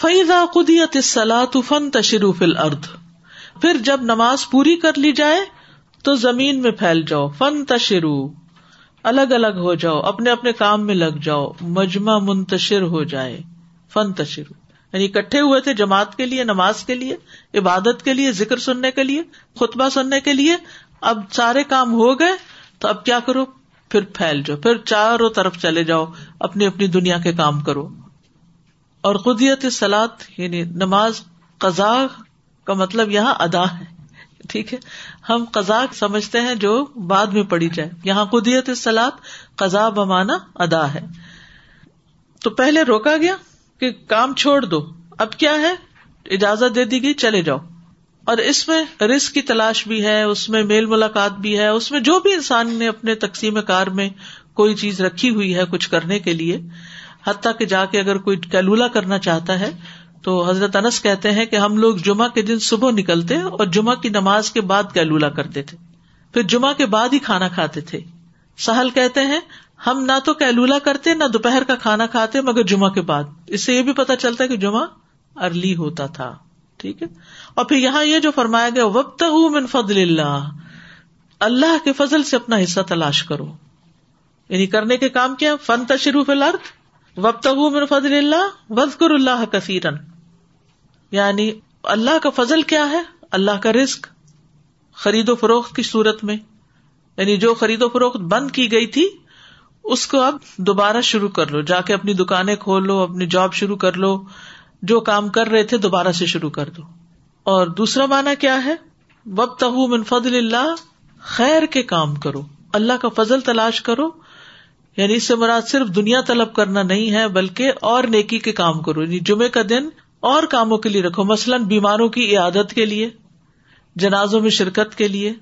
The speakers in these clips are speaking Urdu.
فیضا قدیت سلاۃ فن تشروف الرد پھر جب نماز پوری کر لی جائے، تو زمین میں پھیل جاؤ۔ فن تشرو الگ الگ ہو جاؤ۔ اپنے اپنے کام میں لگ جاؤ۔ مجمع منتشر ہو جائے۔ فن تشرو یعنی اکٹھے ہوئے تھے جماعت کے لیے، نماز کے لیے، عبادت کے لیے، ذکر سننے کے لیے، خطبہ سننے کے لیے۔ اب سارے کام ہو گئے، تو اب کیا کرو؟ پھر پھیل جاؤ۔ پھر چاروں طرف چلے جاؤ۔ اپنی اپنی دنیا کے کام کرو۔ اور خودیت سلاد یعنی نماز قزا کا مطلب یہاں ادا ہے۔ ٹھیک ہے؟ ہم قزا سمجھتے ہیں جو بعد میں پڑی جائے۔ یہاں قدیت سلاد قزا بمانا ادا ہے۔ تو پہلے روکا گیا کہ کام چھوڑ دو۔ اب کیا ہے؟ اجازت دے دی گئی، چلے جاؤ۔ اور اس میں رسک کی تلاش بھی ہے، اس میں میل ملاقات بھی ہے، اس میں جو بھی انسان نے اپنے تقسیم کار میں کوئی چیز رکھی ہوئی ہے کچھ کرنے کے لیے حتیٰ کہ جا کے اگر کوئی کیلولا کرنا چاہتا ہے، تو حضرت انس کہتے ہیں کہ ہم لوگ جمعہ کے دن صبح نکلتے اور جمعہ کی نماز کے بعد کیلولا کرتے تھے۔ پھر جمعہ کے بعد ہی کھانا کھاتے تھے۔ سہل کہتے ہیں، ہم نہ تو کیلولا کرتے، نہ دوپہر کا کھانا کھاتے، مگر جمعہ کے بعد۔ اس سے یہ بھی پتا چلتا ہے کہ جمعہ ارلی ہوتا تھا۔ ٹھیک ہے؟ اور پھر یہاں یہ جو فرمایا گیا وقت من فضل اللہ اللہ کے فضل سے اپنا حصہ تلاش کرو۔ یعنی کرنے کے کام کیا؟ فن تشروف الارض وقت من فضل اللہ وزقر اللہ کثیرن یعنی اللہ کا فضل کیا ہے؟ اللہ کا رسک خرید و فروخت کی صورت میں۔ یعنی جو خرید و فروخت بند کی گئی تھی، اس کو اب دوبارہ شروع کر لو۔ جا کے اپنی دکانیں کھول لو، اپنی جاب شروع کر لو۔ جو کام کر رہے تھے، دوبارہ سے شروع کر دو۔ اور دوسرا مانا کیا ہے؟ وب من فضل اللہ خیر کے کام کرو۔ اللہ کا فضل تلاش کرو۔ یعنی اس سے مراد صرف دنیا طلب کرنا نہیں ہے، بلکہ اور نیکی کے کام کرو۔ یعنی جمعے کا دن اور کاموں کے لیے رکھو۔ مثلاً بیماروں کی عیادت کے لیے، جنازوں میں شرکت کے لیے،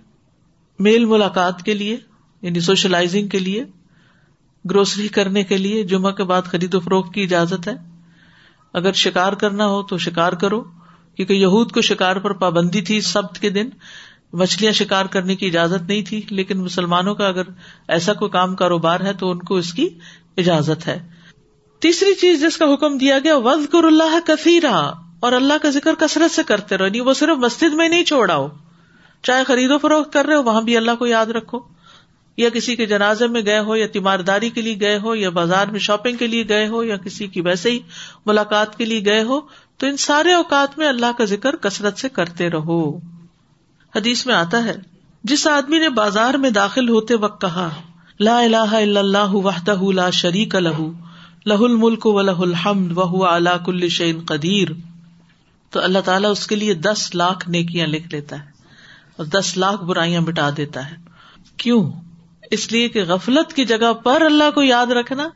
میل ملاقات کے لیے یعنی سوشلائزنگ کے لیے، گروسری کرنے کے لیے۔ جمعہ کے بعد خرید و فروخت کی اجازت ہے۔ اگر شکار کرنا ہو تو شکار کرو، کیونکہ یہود کو شکار پر پابندی تھی سب کے دن۔ مچھلیاں شکار کرنے کی اجازت نہیں تھی، لیکن مسلمانوں کا اگر ایسا کوئی کام کاروبار ہے تو ان کو اس کی اجازت ہے۔ تیسری چیز جس کا حکم دیا گیا وز گر اللہ کثیرا اور اللہ کا ذکر کثرت سے کرتے رہو نہیں وہ صرف مسجد میں نہیں چھوڑاؤ، چاہے خرید و فروخت کر رہے ہو، وہاں بھی اللہ کو یاد رکھو۔ یا کسی کے جنازے میں گئے ہو، یا تیمارداری کے لیے گئے ہو، یا بازار میں شاپنگ کے لیے گئے ہو، یا کسی کی ویسے ہی ملاقات کے لیے گئے ہو، تو ان سارے اوقات میں اللہ کا ذکر کثرت سے کرتے رہو۔ حدیث میں آتا ہے، جس آدمی نے بازار میں داخل ہوتے وقت کہا، لا الہ الا اللہ وحدہ لا شریک لہ لہ الملک و لہ الحمد و اللہ کل شعین قدیر۔ تو اللہ تعالیٰ اس کے لیے دس لاکھ نیکیاں لکھ لیتا ہے اور دس لاکھ برائیاں مٹا دیتا ہے۔ کیوں؟ اس لیے کہ غفلت کی جگہ پر اللہ کو یاد رکھنا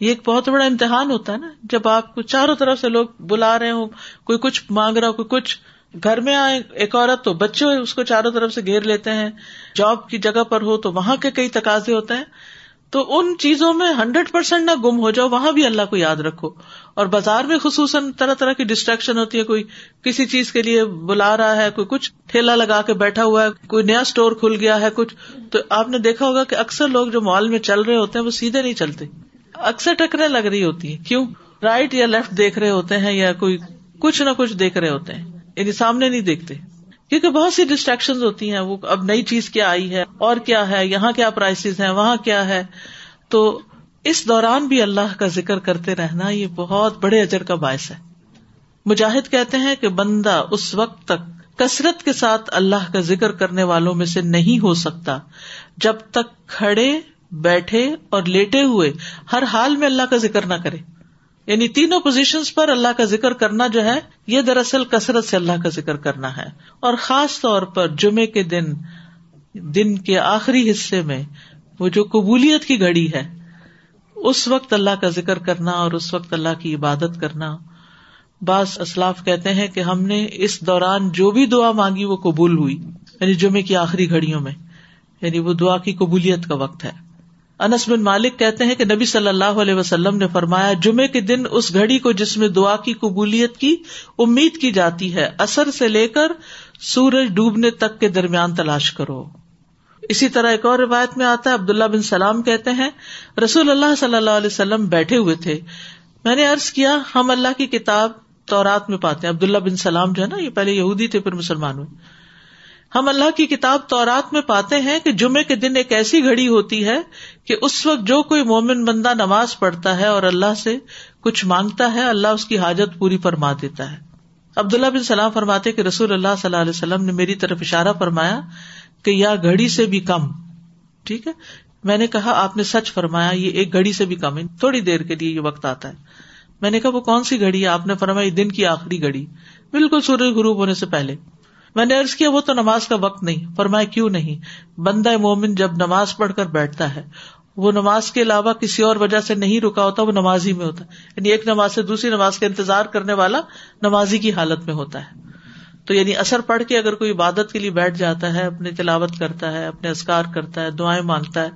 یہ ایک بہت بڑا امتحان ہوتا ہے نا۔ جب آپ کو چاروں طرف سے لوگ بلا رہے ہوں، کوئی کچھ مانگ رہا ہو، کوئی کچھ گھر میں آئے ایک عورت تو بچے اس کو چاروں طرف سے گھیر لیتے ہیں۔ جاب کی جگہ پر ہو تو وہاں کے کئی تقاضے ہوتے ہیں۔ تو ان چیزوں میں ہنڈریڈ پرسینٹ نہ گم ہو جاؤ، وہاں بھی اللہ کو یاد رکھو۔ اور بازار میں خصوصاً طرح طرح کی ڈسٹریکشن ہوتی ہے، کوئی کسی چیز کے لیے بلا رہا ہے، کوئی کچھ ٹھیلا لگا کے بیٹھا ہوا ہے، کوئی نیا اسٹور کھل گیا ہے، کچھ۔ تو آپ نے دیکھا ہوگا کہ اکثر لوگ جو مال میں چل رہے ہوتے ہیں، وہ سیدھے نہیں چلتے۔ اکثر ٹکرے لگ رہی ہوتی ہے کیوں؟ رائٹ یا لیفٹ دیکھ رہے ہوتے ہیں یا کوئی کچھ نہ کچھ دیکھ رہے ہوتے ہیں۔ یعنی سامنے نہیں دیکھتے۔ کیونکہ بہت سی ڈسٹریکشن ہوتی ہیں، وہ اب نئی چیز کیا آئی ہے، اور کیا ہے، یہاں کیا پرائسز ہیں، وہاں کیا ہے۔ تو اس دوران بھی اللہ کا ذکر کرتے رہنا یہ بہت بڑے اجر کا باعث ہے۔ مجاہد کہتے ہیں کہ بندہ اس وقت تک کثرت کے ساتھ اللہ کا ذکر کرنے والوں میں سے نہیں ہو سکتا، جب تک کھڑے، بیٹھے اور لیٹے ہوئے ہر حال میں اللہ کا ذکر نہ کرے۔ یعنی تینوں پوزیشن پر اللہ کا ذکر کرنا جو ہے یہ دراصل کثرت سے اللہ کا ذکر کرنا ہے اور خاص طور پر جمعے کے دن دن کے آخری حصے میں وہ جو قبولیت کی گھڑی ہے، اس وقت اللہ کا ذکر کرنا اور اس وقت اللہ کی عبادت کرنا۔ بعض اسلاف کہتے ہیں کہ ہم نے اس دوران جو بھی دعا مانگی وہ قبول ہوئی یعنی جمعے کی آخری گھڑیوں میں یعنی وہ دعا کی قبولیت کا وقت ہے۔ انس بن مالک کہتے ہیں کہ نبی صلی اللہ علیہ وسلم نے فرمایا جمعے کے دن اس گھڑی کو جس میں دعا کی قبولیت کی، امید کی جاتی ہے، اثر سے لے کر سورج ڈوبنے تک کے درمیان تلاش کرو۔ اسی طرح ایک اور روایت میں آتا ہے، عبداللہ بن سلام کہتے ہیں، رسول اللہ صلی اللہ علیہ وسلم بیٹھے ہوئے تھے۔ میں نے ارض کیا، ہم اللہ کی کتاب تورات میں پاتے ہیں۔ عبداللہ بن سلام جو ہے نا، یہ پہلے یہودی تھے، پھر مسلمان ہوئے۔ ہم اللہ کی کتاب تورات میں پاتے ہیں کہ جمعے کے دن ایک ایسی گھڑی ہوتی ہے کہ اس وقت جو کوئی مومن بندہ نماز پڑھتا ہے اور اللہ سے کچھ مانگتا ہے، اللہ اس کی حاجت پوری فرما دیتا ہے۔ عبداللہ بن سلام فرماتے کہ رسول اللہ صلی اللہ علیہ وسلم نے میری طرف اشارہ فرمایا کہ یا گھڑی سے بھی کم۔ ٹھیک ہے؟ میں نے کہا، آپ نے سچ فرمایا، یہ ایک گھڑی سے بھی کم تھوڑی دیر کے لیے یہ وقت آتا ہے۔ میں نے کہا، وہ کون سی گھڑی ہے؟ آپ نے فرمایا دن کی آخری گھڑی۔ بالکل سورج غروب ہونے سے پہلے۔ میں نے ارض کیا وہ تو نماز کا وقت نہیں، فرمایا کیوں نہیں؟ بندہ مومن جب نماز پڑھ کر بیٹھتا ہے، وہ نماز کے علاوہ کسی اور وجہ سے نہیں رکا ہوتا، وہ نماز ہی میں ہوتا ہے۔ یعنی ایک نماز سے دوسری نماز کا انتظار کرنے والا نمازی کی حالت میں ہوتا ہے۔ تو یعنی اثر پڑھ کے اگر کوئی عبادت کے لیے بیٹھ جاتا ہے، اپنی تلاوت کرتا ہے، اپنے اسکار کرتا ہے، دعائیں مانگتا ہے،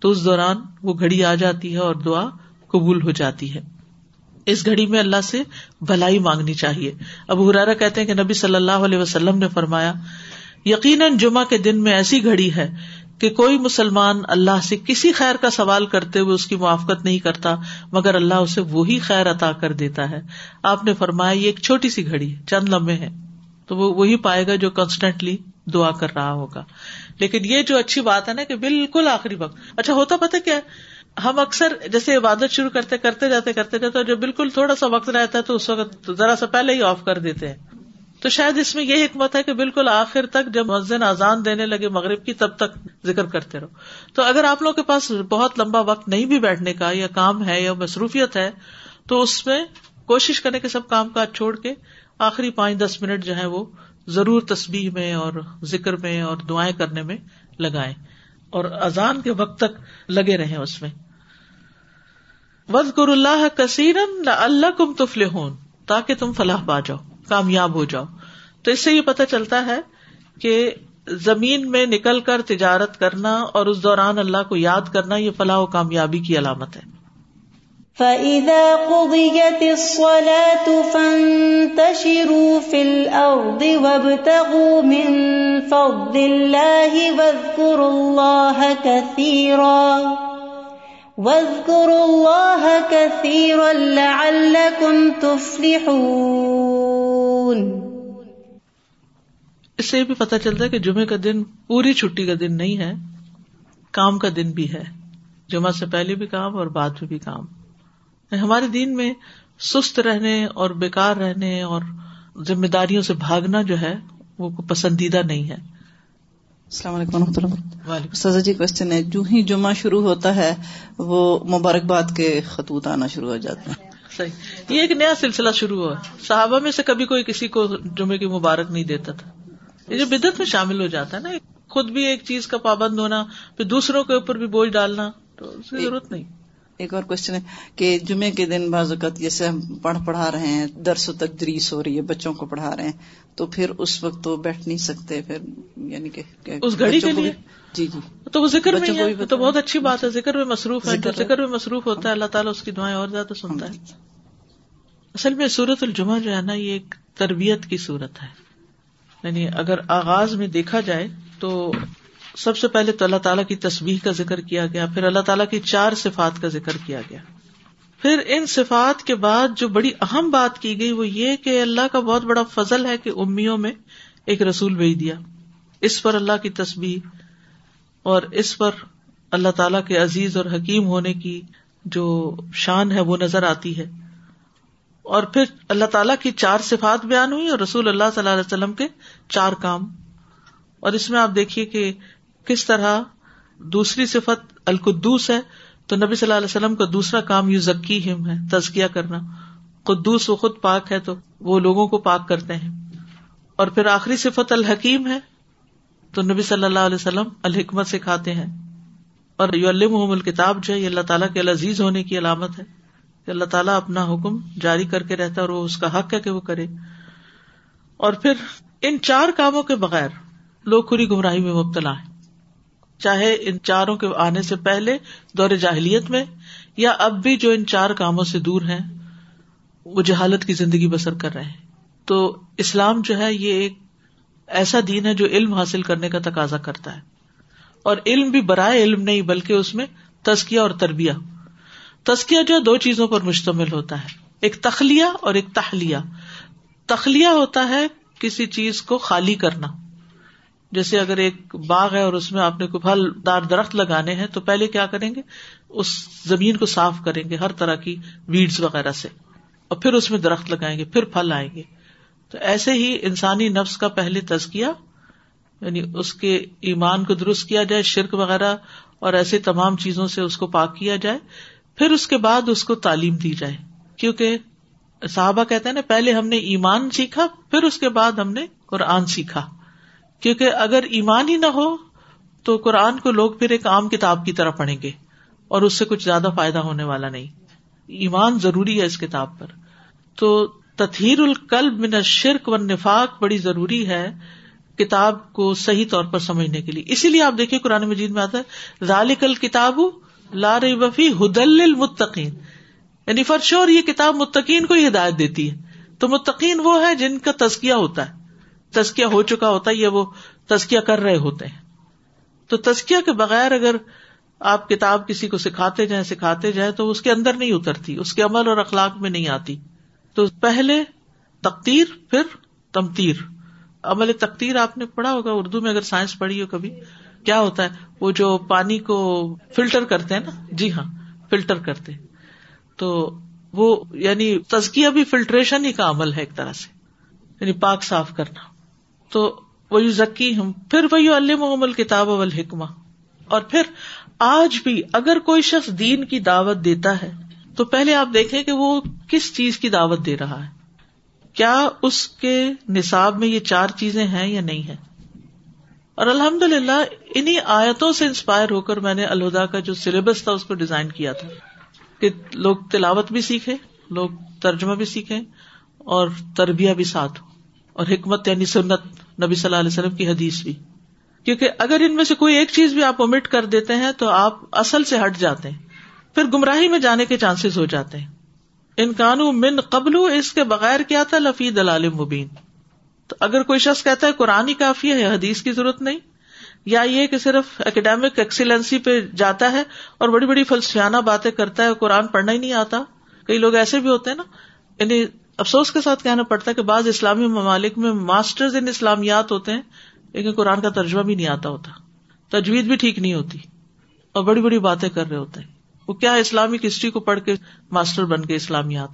تو اس دوران وہ گھڑی آ جاتی ہے اور دعا قبول ہو جاتی ہے۔ اس گھڑی میں اللہ سے بھلائی مانگنی چاہیے۔ اب ہرارا کہتے ہیں کہ نبی صلی اللہ علیہ وسلم نے فرمایا، یقیناً جمعہ کے دن میں ایسی گھڑی ہے کہ کوئی مسلمان اللہ سے کسی خیر کا سوال کرتے ہوئے اس کی موافقت نہیں کرتا، مگر اللہ اسے وہی خیر عطا کر دیتا ہے۔ آپ نے فرمایا، یہ ایک چھوٹی سی گھڑی ہے، چند لمبے ہیں۔ تو وہ وہی پائے گا جو کانسٹینٹلی دعا کر رہا ہوگا۔ لیکن یہ جو اچھی بات ہے نا کہ بالکل آخری وقت۔ اچھا ہوتا پتا کیا ہم اکثر جیسے عبادت شروع کرتے کرتے جاتے کرتے جاتے اور جو بالکل تھوڑا سا وقت رہتا ہے تو اس وقت ذرا سا پہلے ہی آف کر دیتے ہیں۔ تو شاید اس میں یہ حکمت ہے کہ بالکل آخر تک جب مسجد آزان دینے لگے مغرب کی، تب تک ذکر کرتے رہو۔ تو اگر آپ لوگ کے پاس بہت لمبا وقت نہیں بھی بیٹھنے کا یا کام ہے یا مصروفیت ہے، تو اس میں کوشش کرنے کے سب کام کاج چھوڑ کے آخری پانچ دس منٹ جو ہے وہ ضرور تصبیح میں اور ذکر میں اور دعائیں کرنے میں لگائیں۔ اور اذان کے وقت تک لگے رہے اس میں۔ وز گر اللہ کثیرن اللہ کم تفل ہوں تاکہ تم فلاح پا جاؤ، کامیاب ہو جاؤ۔ تو اس سے یہ پتا چلتا ہے کہ زمین میں نکل کر تجارت کرنا اور اس دوران اللہ کو یاد کرنا یہ فلاح و کامیابی کی علامت ہے۔ فَإِذَا قُضِيَتِ الصَّلَاةُ فَانْتَشِرُوا فِي الْأَرْضِ وَابْتَغُوا مِنْ فَضْلِ اللَّهِ وَاذْكُرُوا اللَّهَ كَثِيرًا وَاذْكُرُوا اللَّهَ كَثِيرًا لَعَلَّكُمْ تُفْلِحُونَ اس سے بھی پتہ چلتا ہے کہ جمعے کا دن پوری چھٹی کا دن نہیں ہے، کام کا دن بھی ہے۔ جمعہ سے پہلے بھی کام اور بعد میں بھی کام۔ ہمارے دین میں سست رہنے اور بےکار رہنے اور ذمہ داریوں سے بھاگنا جو ہے وہ پسندیدہ نہیں ہے۔ السلام علیکم و رحمۃ سزا جی کوشچن ہے جو ہی جمعہ شروع ہوتا ہے وہ مبارکباد کے خطوط آنا شروع ہو جاتے ہیں۔ صحیح۔ یہ ایک نیا سلسلہ شروع ہوا۔ صحابہ میں سے کبھی کوئی کسی کو جمعے کی مبارک نہیں دیتا تھا۔ یہ جو بدت میں شامل ہو جاتا ہے نا خود بھی ایک چیز کا پابند ہونا پھر دوسروں کے اوپر بھی بوجھ ڈالنا تو اس کی ضرورت نہیں۔ ایک اور کوشچن ہے کہ جمعے کے دن بعض اوقات جیسے ہم پڑھ پڑھا رہے ہیں درس و تدریس ہو رہی ہے بچوں کو پڑھا رہے ہیں تو پھر اس وقت تو بیٹھ نہیں سکتے پھر یعنی کہ اس گھڑی کے لیے؟ جی جی۔ تو وہ ذکر میں تو بہت اچھی بات ہے ذکر میں مصروف ہے۔ ذکر میں مصروف ہوتا ہے اللہ تعالیٰ اس کی دعائیں اور زیادہ سنتا ہے۔ اصل میں سورت الجمہ جو ہے نا یہ ایک تربیت کی صورت ہے۔ یعنی اگر آغاز میں دیکھا جائے تو سب سے پہلے تو اللہ تعالیٰ کی تصویر کا ذکر کیا گیا، پھر اللہ تعالیٰ کی چار صفات کا ذکر کیا گیا۔ پھر ان صفات کے بعد جو بڑی اہم بات کی گئی وہ یہ کہ اللہ کا بہت بڑا فضل ہے کہ امیوں میں ایک رسول بھیج دیا۔ اس پر اللہ کی تصویر اور اس پر اللہ تعالیٰ کے عزیز اور حکیم ہونے کی جو شان ہے وہ نظر آتی ہے۔ اور پھر اللہ تعالیٰ کی چار صفات بیان ہوئی اور رسول اللہ صلی اللہ علیہ وسلم کے چار کام۔ اور اس میں آپ دیکھیے کہ کس طرح دوسری صفت القدوس ہے، تو نبی صلی اللہ علیہ وسلم کا دوسرا کام یو ذکی ہم ہے تزکیا کرنا۔ قدوس و خود پاک ہے تو وہ لوگوں کو پاک کرتے ہیں۔ اور پھر آخری صفت الحکیم ہے، تو نبی صلی اللہ علیہ وسلم الحکمت سکھاتے ہیں۔ اور یو المحم الکتاب جو ہے، یہ اللہ تعالیٰ کے العزیز ہونے کی علامت ہے۔ کہ اللہ تعالیٰ اپنا حکم جاری کر کے رہتا ہے اور وہ اس کا حق ہے کہ وہ کرے۔ اور پھر ان چار کاموں کے بغیر لوگ کھری گمراہی میں مبتلا ہے چاہے ان چاروں کے آنے سے پہلے دور جاہلیت میں، یا اب بھی جو ان چار کاموں سے دور ہیں، وہ جہالت کی زندگی بسر کر رہے ہیں۔ تو اسلام جو ہے، یہ ایک ایسا دین ہے جو علم حاصل کرنے کا تقاضا کرتا ہے۔ اور علم بھی برائے علم نہیں، بلکہ اس میں تزکیہ اور تربیہ۔ تزکیہ جو دو چیزوں پر مشتمل ہوتا ہے۔ ایک تخلیہ اور ایک تہلیہ تخلیہ ہوتا ہے کسی چیز کو خالی کرنا۔ جیسے اگر ایک باغ ہے اور اس میں آپ نے کوئی پھل دار درخت لگانے ہیں تو پہلے کیا کریں گے؟ اس زمین کو صاف کریں گے ہر طرح کی ویڈس وغیرہ سے۔ اور پھر اس میں درخت لگائیں گے، پھر پھل آئیں گے۔ تو ایسے ہی انسانی نفس کا پہلے تزکیہ یعنی اس کے ایمان کو درست کیا جائے، شرک وغیرہ اور ایسے تمام چیزوں سے اس کو پاک کیا جائے۔ پھر اس کے بعد اس کو تعلیم دی جائے۔ کیونکہ صحابہ کہتے ہیں نا، پہلے ہم نے ایمان سیکھا، پھر اس کے بعد ہم نے قرآن سیکھا۔ کیونکہ اگر ایمان ہی نہ ہو تو قرآن کو لوگ پھر ایک عام کتاب کی طرح پڑھیں گے اور اس سے کچھ زیادہ فائدہ ہونے والا نہیں۔ ایمان ضروری ہے اس کتاب پر۔ تو تطہیر القلب من شرک و نفاق بڑی ضروری ہے کتاب کو صحیح طور پر سمجھنے کے لیے۔ اسی لیے آپ دیکھیے قرآن مجید میں آتا ہے، ذالک الکتاب لار وفی ہدل المتقین یعنی فرشور یہ کتاب متقین کو ہی ہدایت دیتی ہے۔ تو متقین وہ ہے جن کا تزکیہ ہوتا ہے۔ تزکیہ ہو چکا ہوتا ہے یا وہ تزکیہ کر رہے ہوتے ہیں۔ تو تزکیہ کے بغیر اگر آپ کتاب کسی کو سکھاتے جائیں سکھاتے جائیں، تو اس کے اندر نہیں اترتی، اس کے عمل اور اخلاق میں نہیں آتی۔ تو پہلے تختیر پھر تمتیر۔ عمل تختیر آپ نے پڑھا ہوگا، اردو میں اگر سائنس پڑھی ہو کبھی، کیا ہوتا ہے؟ وہ جو پانی کو فلٹر کرتے ہیں نا؟ جی ہاں فلٹر کرتے۔ تو وہ یعنی تزکیہ بھی فلٹریشن ہی کا عمل ہے ایک طرح سے یعنی پاک صاف کرنا۔ تو وہی ذکی ہوں پھر وہی المحمل کتاب حکمہ اور پھر آج بھی اگر کوئی شخص دین کی دعوت دیتا ہے، تو پہلے آپ دیکھیں کہ وہ کس چیز کی دعوت دے رہا ہے۔ کیا اس کے نصاب میں یہ چار چیزیں ہیں یا نہیں ہے اور الحمد للہ انہیں آیتوں سے انسپائر ہو کر میں نے الہدا کا جو سلیبس تھا، اس کو ڈیزائن کیا تھا۔ کہ لوگ تلاوت بھی سیکھے لوگ ترجمہ بھی سیکھے اور تربیہ بھی ساتھ ہو۔ اور حکمت یعنی سنت۔ نبی صلی اللہ علیہ وسلم کی حدیث بھی۔ کیونکہ اگر ان میں سے کوئی ایک چیز بھی آپ امٹ کر دیتے ہیں تو آپ اصل سے ہٹ جاتے ہیں۔ پھر گمراہی میں جانے کے چانسز ہو جاتے ہیں۔ ان کانو من قبل اس کے بغیر کیا تھا؟ لفی دلال مبین۔ تو اگر کوئی شخص کہتا ہے قرآن ہی کافی ہے حدیث کی ضرورت نہیں، یا یہ کہ صرف اکیڈیمک ایکسیلنسی پہ جاتا ہے اور بڑی بڑی فلسفیانہ باتیں کرتا ہے قرآن پڑھنا ہی نہیں آتا۔ کئی لوگ ایسے بھی ہوتے ہیں نا یعنی افسوس کے ساتھ کہنا پڑتا ہے کہ بعض اسلامی ممالک میں ماسٹرز ان اسلامیات ہوتے ہیں، لیکن قرآن کا ترجمہ بھی نہیں آتا ہوتا۔ تجویز بھی ٹھیک نہیں ہوتی۔ اور بڑی بڑی باتیں کر رہے ہوتے ہیں۔ وہ کیا اسلامک ہسٹری کو پڑھ کے ماسٹر بن کے اسلامیات؟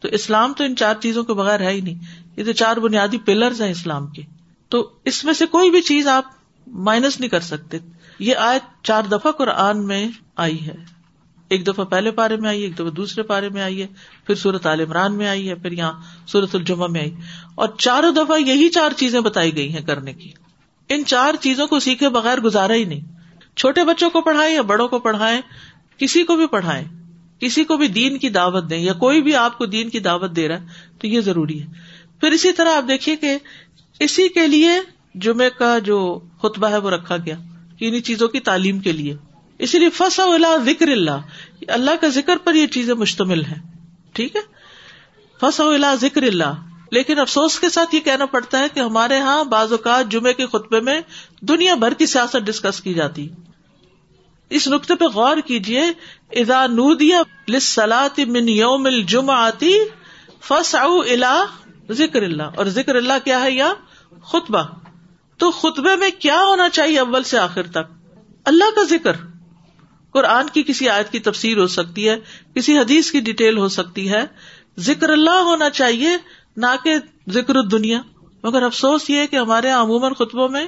تو اسلام تو ان چار چیزوں کے بغیر ہے ہی نہیں۔ یہ تو چار بنیادی پلرز ہیں اسلام کے۔ تو اس میں سے کوئی بھی چیز آپ مائنس نہیں کر سکتے۔ یہ آئے چار دفعہ قرآن میں آئی ہے۔ ایک دفعہ پہلے پارے میں آئی ہے، ایک دفعہ دوسرے پارے میں آئی ہے، پھر سورت عال عمران میں آئی ہے، پھر یہاں سورت الجمہ میں آئی۔ اور چاروں دفعہ یہی چار چیزیں بتائی گئی ہیں کرنے کی۔ ان چار چیزوں کو سیکھے بغیر گزارا ہی نہیں۔ چھوٹے بچوں کو پڑھائیں یا بڑوں کو پڑھائیں، کسی کو بھی پڑھائیں، کسی کو بھی دین کی دعوت دیں یا کوئی بھی آپ کو دین کی دعوت دے رہا ہے، تو یہ ضروری ہے۔ پھر اسی طرح آپ دیکھیے کہ اسی کے لیے جمعے کا جو خطبہ ہے وہ رکھا گیا انہیں چیزوں کی تعلیم کے لیے۔ اسی لیے فص اللہ ذکر اللہ۔ اللہ کا ذکر پر یہ چیزیں مشتمل ہے ٹھیک ہے؟ فص اللہ ذکر اللہ لیکن افسوس کے ساتھ یہ کہنا پڑتا ہے کہ ہمارے یہاں بعض اوقات جمعے کے خطبے میں دنیا بھر کی سیاست ڈسکس کی جاتی۔ اس نقطے پہ غور کیجیے ادا نودیا لسلاط من یوم الجمع آتی فس الا ذکر اللہ اور ذکر اللہ کیا ہے یا خطبہ؟ تو خطبے میں کیا ہونا چاہیے اول سے آخر تک؟ اللہ کا ذکر۔ قرآن کی کسی آیت کی تفسیر ہو سکتی ہے، کسی حدیث کی ڈیٹیل ہو سکتی ہے۔ ذکر اللہ ہونا چاہیے، نہ کہ ذکر دنیا مگر افسوس یہ کہ ہمارے ہاں عموماً خطبوں میں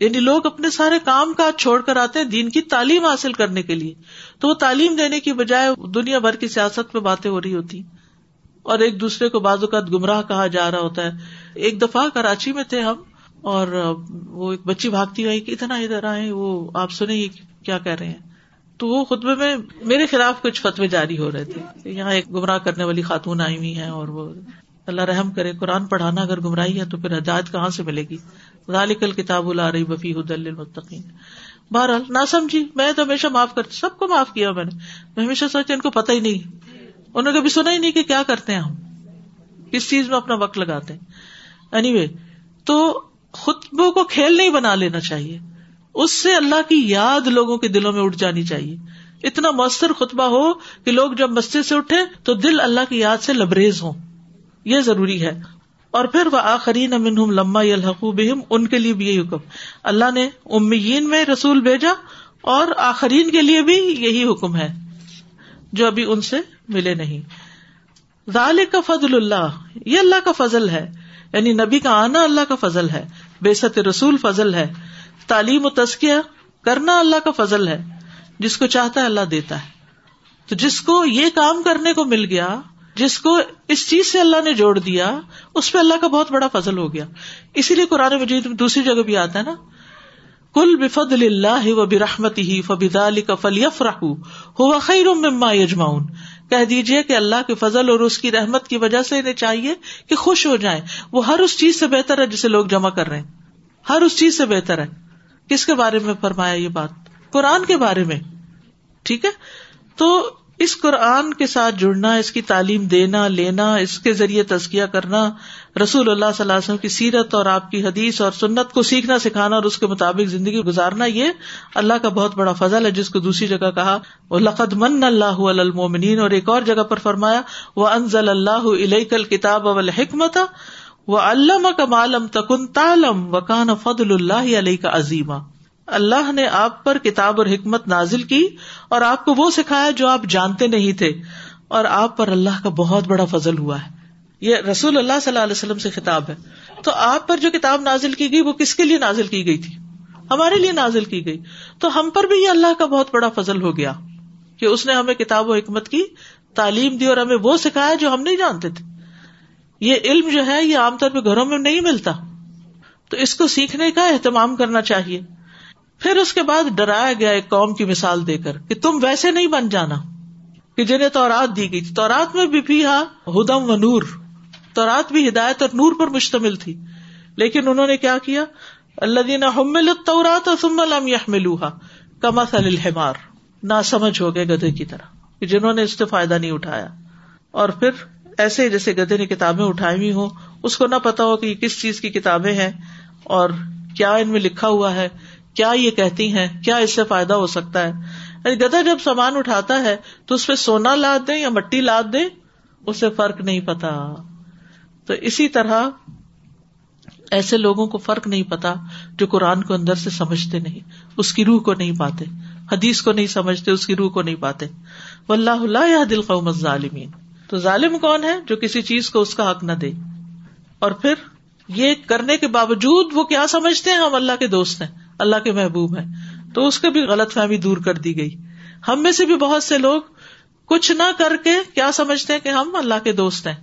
یعنی لوگ اپنے سارے کام کاج چھوڑ کر آتے ہیں دین کی تعلیم حاصل کرنے کے لیے۔ تو وہ تعلیم دینے کی بجائے دنیا بھر کی سیاست میں باتیں ہو رہی ہوتی۔ اور ایک دوسرے کو بعض اوقات گمراہ کہا جا رہا ہوتا ہے۔ ایک دفعہ کراچی میں تھے ہم، اور وہ ایک بچی بھاگتی ہوئی کہ اتنا ادھر آئے وہ آپ سنیں یہ کیا کہہ رہے ہیں۔ تو وہ خطبے میں میرے خلاف کچھ فتوی جاری ہو رہے تھے یہاں ایک گمراہ کرنے والی خاتون آئی ہوئی ہیں اور وہ اللہ رحم کرے، قرآن پڑھانا اگر گمراہی ہے تو پھر ہدایت کہاں سے ملے گی؟ ذالکل کتاب اللہ رہی بفی حد المتقین۔ بہرحال نہ سمجھی میں تو ہمیشہ معاف کرتی سب کو معاف کیا میں نے۔ میں ہمیشہ سوچا ان کو پتہ ہی نہیں۔ انہوں نے کبھی سنا ہی نہیں کہ کیا کرتے ہیں ہم۔ کس چیز میں اپنا وقت لگاتے ہیں۔ اینی وے تو خطبوں کو کھیل نہیں بنا لینا چاہیے۔ اس سے اللہ کی یاد لوگوں کے دلوں میں اٹھ جانی چاہیے۔ اتنا مؤثر خطبہ ہو کہ لوگ جب مسجد سے اٹھے تو دل اللہ کی یاد سے لبریز ہو یہ ضروری ہے۔ اور پھر وہ آخری نمن لما بہم، ان کے لیے بھی یہی حکم۔ اللہ نے امیین میں رسول بھیجا اور آخرین کے لیے بھی یہی حکم ہے، جو ابھی ان سے ملے نہیں۔ ظال کا فضل اللہ، یہ اللہ کا فضل ہے۔ یعنی نبی کا آنا اللہ کا فضل ہے۔ بے ست رسول فضل ہے۔ تعلیم و تسکیہ کرنا اللہ کا فضل ہے، جس کو چاہتا ہے اللہ دیتا ہے۔ تو جس کو یہ کام کرنے کو مل گیا، جس کو اس چیز سے اللہ نے جوڑ دیا، اس پہ اللہ کا بہت بڑا فضل ہو گیا۔ اسی لیے قرآن مجید میں دوسری جگہ بھی آتا ہے نا کل بفد اللہ و برحمت ہی فبید کا فلیف ہوا خیر مما یجماؤن کہہ دیجیے کہ اللہ کے فضل اور اس کی رحمت کی وجہ سے انہیں چاہیے کہ خوش ہو جائیں۔ وہ ہر اس چیز سے بہتر ہے جسے لوگ جمع کر رہے ہیں۔ ہر اس چیز سے بہتر ہے۔ کس کے بارے میں فرمایا یہ بات؟ قرآن کے بارے میں، ٹھیک ہے؟ تو اس قرآن کے ساتھ جڑنا، اس کی تعلیم دینا، لینا، اس کے ذریعے تزکیہ کرنا، رسول اللہ صلی اللہ علیہ وسلم کی سیرت اور آپ کی حدیث اور سنت کو سیکھنا، سکھانا اور اس کے مطابق زندگی گزارنا، یہ اللہ کا بہت بڑا فضل ہے، جس کو دوسری جگہ کہا وہ لقد من اللہ المومنین اور ایک اور جگہ پر فرمایا وہ انزل اللہ علیہ کل کتاب اول حکمت وہ علامہ کا معلوم تکن تالم وکان فضل اللہ علیہ کا عظیمہ اللہ نے آپ پر کتاب اور حکمت نازل کی اور آپ کو وہ سکھایا جو آپ جانتے نہیں تھے۔ اور آپ پر اللہ کا بہت بڑا فضل ہوا ہے۔ یہ رسول اللہ صلی اللہ علیہ وسلم سے خطاب ہے۔ تو آپ پر جو کتاب نازل کی گئی وہ کس کے لیے نازل کی گئی تھی؟ ہمارے لیے نازل کی گئی۔ تو ہم پر بھی یہ اللہ کا بہت بڑا فضل ہو گیا کہ اس نے ہمیں کتاب و حکمت کی تعلیم دی اور ہمیں وہ سکھایا جو ہم نہیں جانتے تھے۔ یہ علم جو ہے یہ عام طور پہ گھروں میں نہیں ملتا۔ تو اس کو سیکھنے کا اہتمام کرنا چاہیے۔ پھر اس کے بعد ڈرایا گیا ایک قوم کی مثال دے کر کہ تم ویسے نہیں بن جانا۔ کہ جنہیں تورات دی گئی تورات میں بھی بھی ہدم و نور۔ تورات بھی ہدایت اور نور پر مشتمل تھی۔ لیکن انہوں نے کیا کیا؟ اللہ دینا تورات اور کما الحمار۔ نہ سمجھ ہو گئے گدے کی طرح جنہوں نے اس سے فائدہ نہیں اٹھایا۔ اور پھر ایسے جیسے گدے نے کتابیں اٹھائی ہوئی ہوں، اس کو نہ پتا ہو کہ یہ کس چیز کی کتابیں ہیں اور کیا ان میں لکھا ہوا ہے، کیا یہ کہتی ہیں، کیا اس سے فائدہ ہو سکتا ہے۔ یعنی گدا جب سامان اٹھاتا ہے تو اس پہ سونا لاد دیں یا مٹی لاد دیں، اسے فرق نہیں پتا۔ تو اسی طرح ایسے لوگوں کو فرق نہیں پتا جو قرآن کو اندر سے سمجھتے نہیں، اس کی روح کو نہیں پاتے، حدیث کو نہیں سمجھتے، اس کی روح کو نہیں پاتے۔ و اللہ اللہ دل قوم ظالمین تو ظالم کون ہے جو کسی چیز کو اس کا حق نہ دے؟ اور پھر یہ کرنے کے باوجود وہ کیا سمجھتے ہیں ہم اللہ کے دوست ہیں، اللہ کے محبوب ہیں؟ تو اس کے بھی غلط فہمی دور کر دی گئی۔ ہم میں سے بھی بہت سے لوگ کچھ نہ کر کے کیا سمجھتے ہیں کہ ہم اللہ کے دوست ہیں؟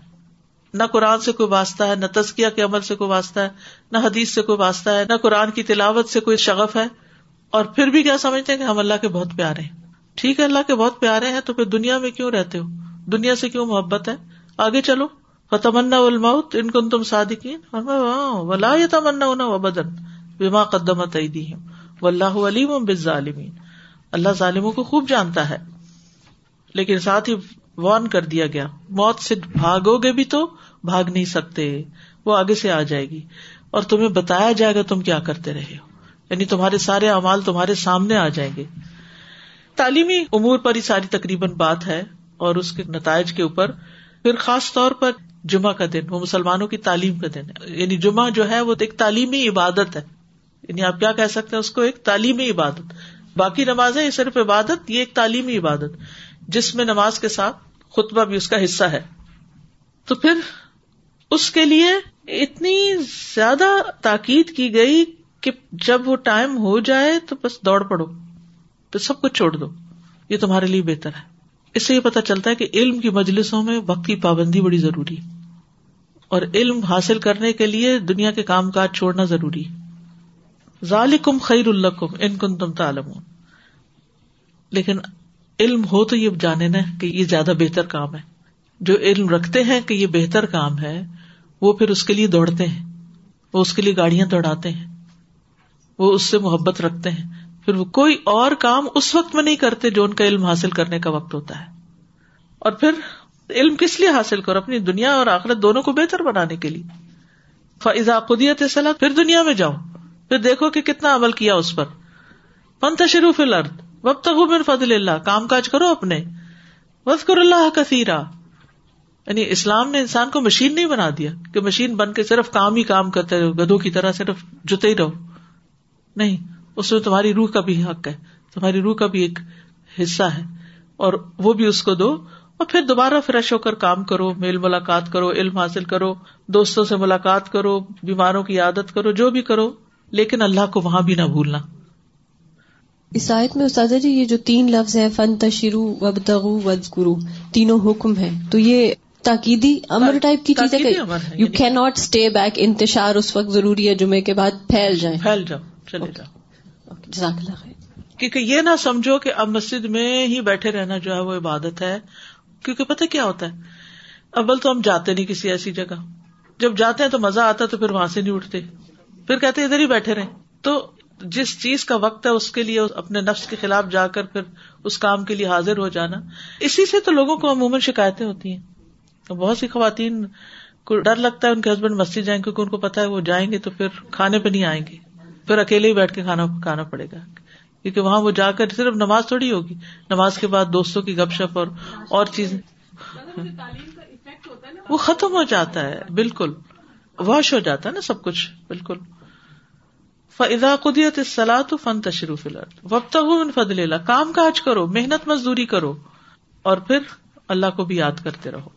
نہ قرآن سے کوئی واسطہ ہے، نہ تزکیہ کے عمل سے کوئی واسطہ ہے، نہ حدیث سے کوئی واسطہ ہے، نہ قرآن کی تلاوت سے کوئی شغف ہے۔ اور پھر بھی کیا سمجھتے ہیں کہ ہم اللہ کے بہت پیارے ہیں؟ ٹھیک ہے، اللہ کے بہت پیارے ہیں تو پھر دنیا میں کیوں رہتے ہو؟ دنیا سے کیوں محبت ہے؟ آگے چلو۔ فتمنا الماؤت ان کو تم صادقین۔ ولا یہ تمنا ہونا و بدن بیما قدمت و اللہ علیم بالظالمین اللہ ظالموں کو خوب جانتا ہے۔ لیکن ساتھ ہی وارن کر دیا گیا۔ موت سے بھاگو گے بھی تو بھاگ نہیں سکتے۔ وہ آگے سے آ جائے گی۔ اور تمہیں بتایا جائے گا تم کیا کرتے رہے ہو۔ یعنی تمہارے سارے امال تمہارے سامنے آ جائیں گے۔ تعلیمی امور پر ہی ساری تقریباً بات ہے۔ اور اس کے نتائج کے اوپر پھر خاص طور پر جمعہ کا دن، وہ مسلمانوں کی تعلیم کا دن ہے۔ یعنی جمعہ جو ہے وہ ایک تعلیمی عبادت ہے۔ یعنی آپ کیا کہہ سکتے ہیں؟ اس کو ایک تعلیمی عبادت۔ باقی نماز یہ صرف عبادت، یہ ایک تعلیمی عبادت۔ جس میں نماز کے ساتھ خطبہ بھی اس کا حصہ ہے۔ تو پھر اس کے لیے اتنی زیادہ تاکید کی گئی کہ جب وہ ٹائم ہو جائے تو بس دوڑ پڑو، تو سب کچھ چھوڑ دو۔ یہ تمہارے لیے بہتر ہے۔ اس سے یہ پتا چلتا ہے کہ علم کی مجلسوں میں وقت کی پابندی بڑی ضروری ہے۔ اور علم حاصل کرنے کے لیے دنیا کے کام کاج چھوڑنا ضروری ظالکم خیر الکم ان کن تم تعلم لیکن علم ہو تو یہ جانے نا کہ یہ زیادہ بہتر کام ہے۔ جو علم رکھتے ہیں کہ یہ بہتر کام ہے، وہ پھر اس کے لیے دوڑتے ہیں۔ وہ اس کے لیے گاڑیاں دوڑاتے ہیں۔ وہ اس سے محبت رکھتے ہیں۔ پھر وہ کوئی اور کام اس وقت میں نہیں کرتے جو ان کا علم حاصل کرنے کا وقت ہوتا ہے۔ اور پھر علم کس لیے حاصل کرو؟ اپنی دنیا اور آخرت دونوں کو بہتر بنانے کے لیے۔ فضا قدیت صلاح پھر دنیا میں جاؤ۔ پھر دیکھو کہ کتنا عمل کیا اس پر۔ پنت شروف الرد وب تک فضل اللہ کام کاج کرو اپنے۔ وز کر اللہ کثیرا یعنی اسلام نے انسان کو مشین نہیں بنا دیا کہ مشین بن کے صرف کام ہی کام کرتے رہو، گدھوں کی طرح صرف جتے ہی رہو۔ نہیں۔ اس میں تمہاری روح کا بھی حق ہے تمہاری روح کا بھی ایک حصہ ہے اور وہ بھی اس کو دو۔ اور پھر دوبارہ فریش ہو کر کام کرو میل ملاقات کرو علم حاصل کرو دوستوں سے ملاقات کرو بیماروں کی عادت کرو جو بھی کرو لیکن اللہ کو وہاں بھی نہ بھولنا۔ اس آیت میں استاذہ جی یہ جو تین لفظ ہیں فن تشرو وب تغو وز گرو تینوں حکم ہیں۔ تو یہ تاکیدی امر ٹائپ کی چیز ہے you can not stay back انتشار اس وقت ضروری ہے جمعے کے بعد پھیل جائیں پھیل جاؤ چلے جاؤ۔ جزاک اللہ خیر۔ کیونکہ یہ نہ سمجھو کہ اب مسجد میں ہی بیٹھے رہنا جو ہے وہ عبادت ہے، کیونکہ پتہ کیا ہوتا ہے؟ اول تو ہم جاتے نہیں کسی ایسی جگہ۔ جب جاتے ہیں تو مزہ آتا تو پھر وہاں سے نہیں اٹھتے۔ پھر کہتے ادھر ہی بیٹھے رہے تو جس چیز کا وقت ہے اس کے لیے اپنے نفس کے خلاف جا کر پھر اس کام کے لیے حاضر ہو جانا۔ اسی سے تو لوگوں کو عموماً شکایتیں ہوتی ہیں۔ بہت سی خواتین کو ڈر لگتا ہے ان کے ہسبینڈ مسجد جائیں، کیونکہ ان کو پتا ہے وہ جائیں گے تو پھر کھانے پہ نہیں آئیں گے۔ پھر اکیلے ہی بیٹھ کے کھانا پکانا پڑے گا کیونکہ وہاں وہ جا کر صرف نماز تھوڑی ہوگی نماز کے بعد دوستوں کی گپ شپ اور اور چیزیں۔ وہ ختم ہو جاتا ہے، بالکل۔ واش ہو جاتا ہے نا سب کچھ، بالکل۔ فضا قدیت سلاح تو فن تشروف وقت فضل اللہ۔ کام کاج کرو، محنت مزدوری کرو۔ اور پھر اللہ کو بھی یاد کرتے رہو۔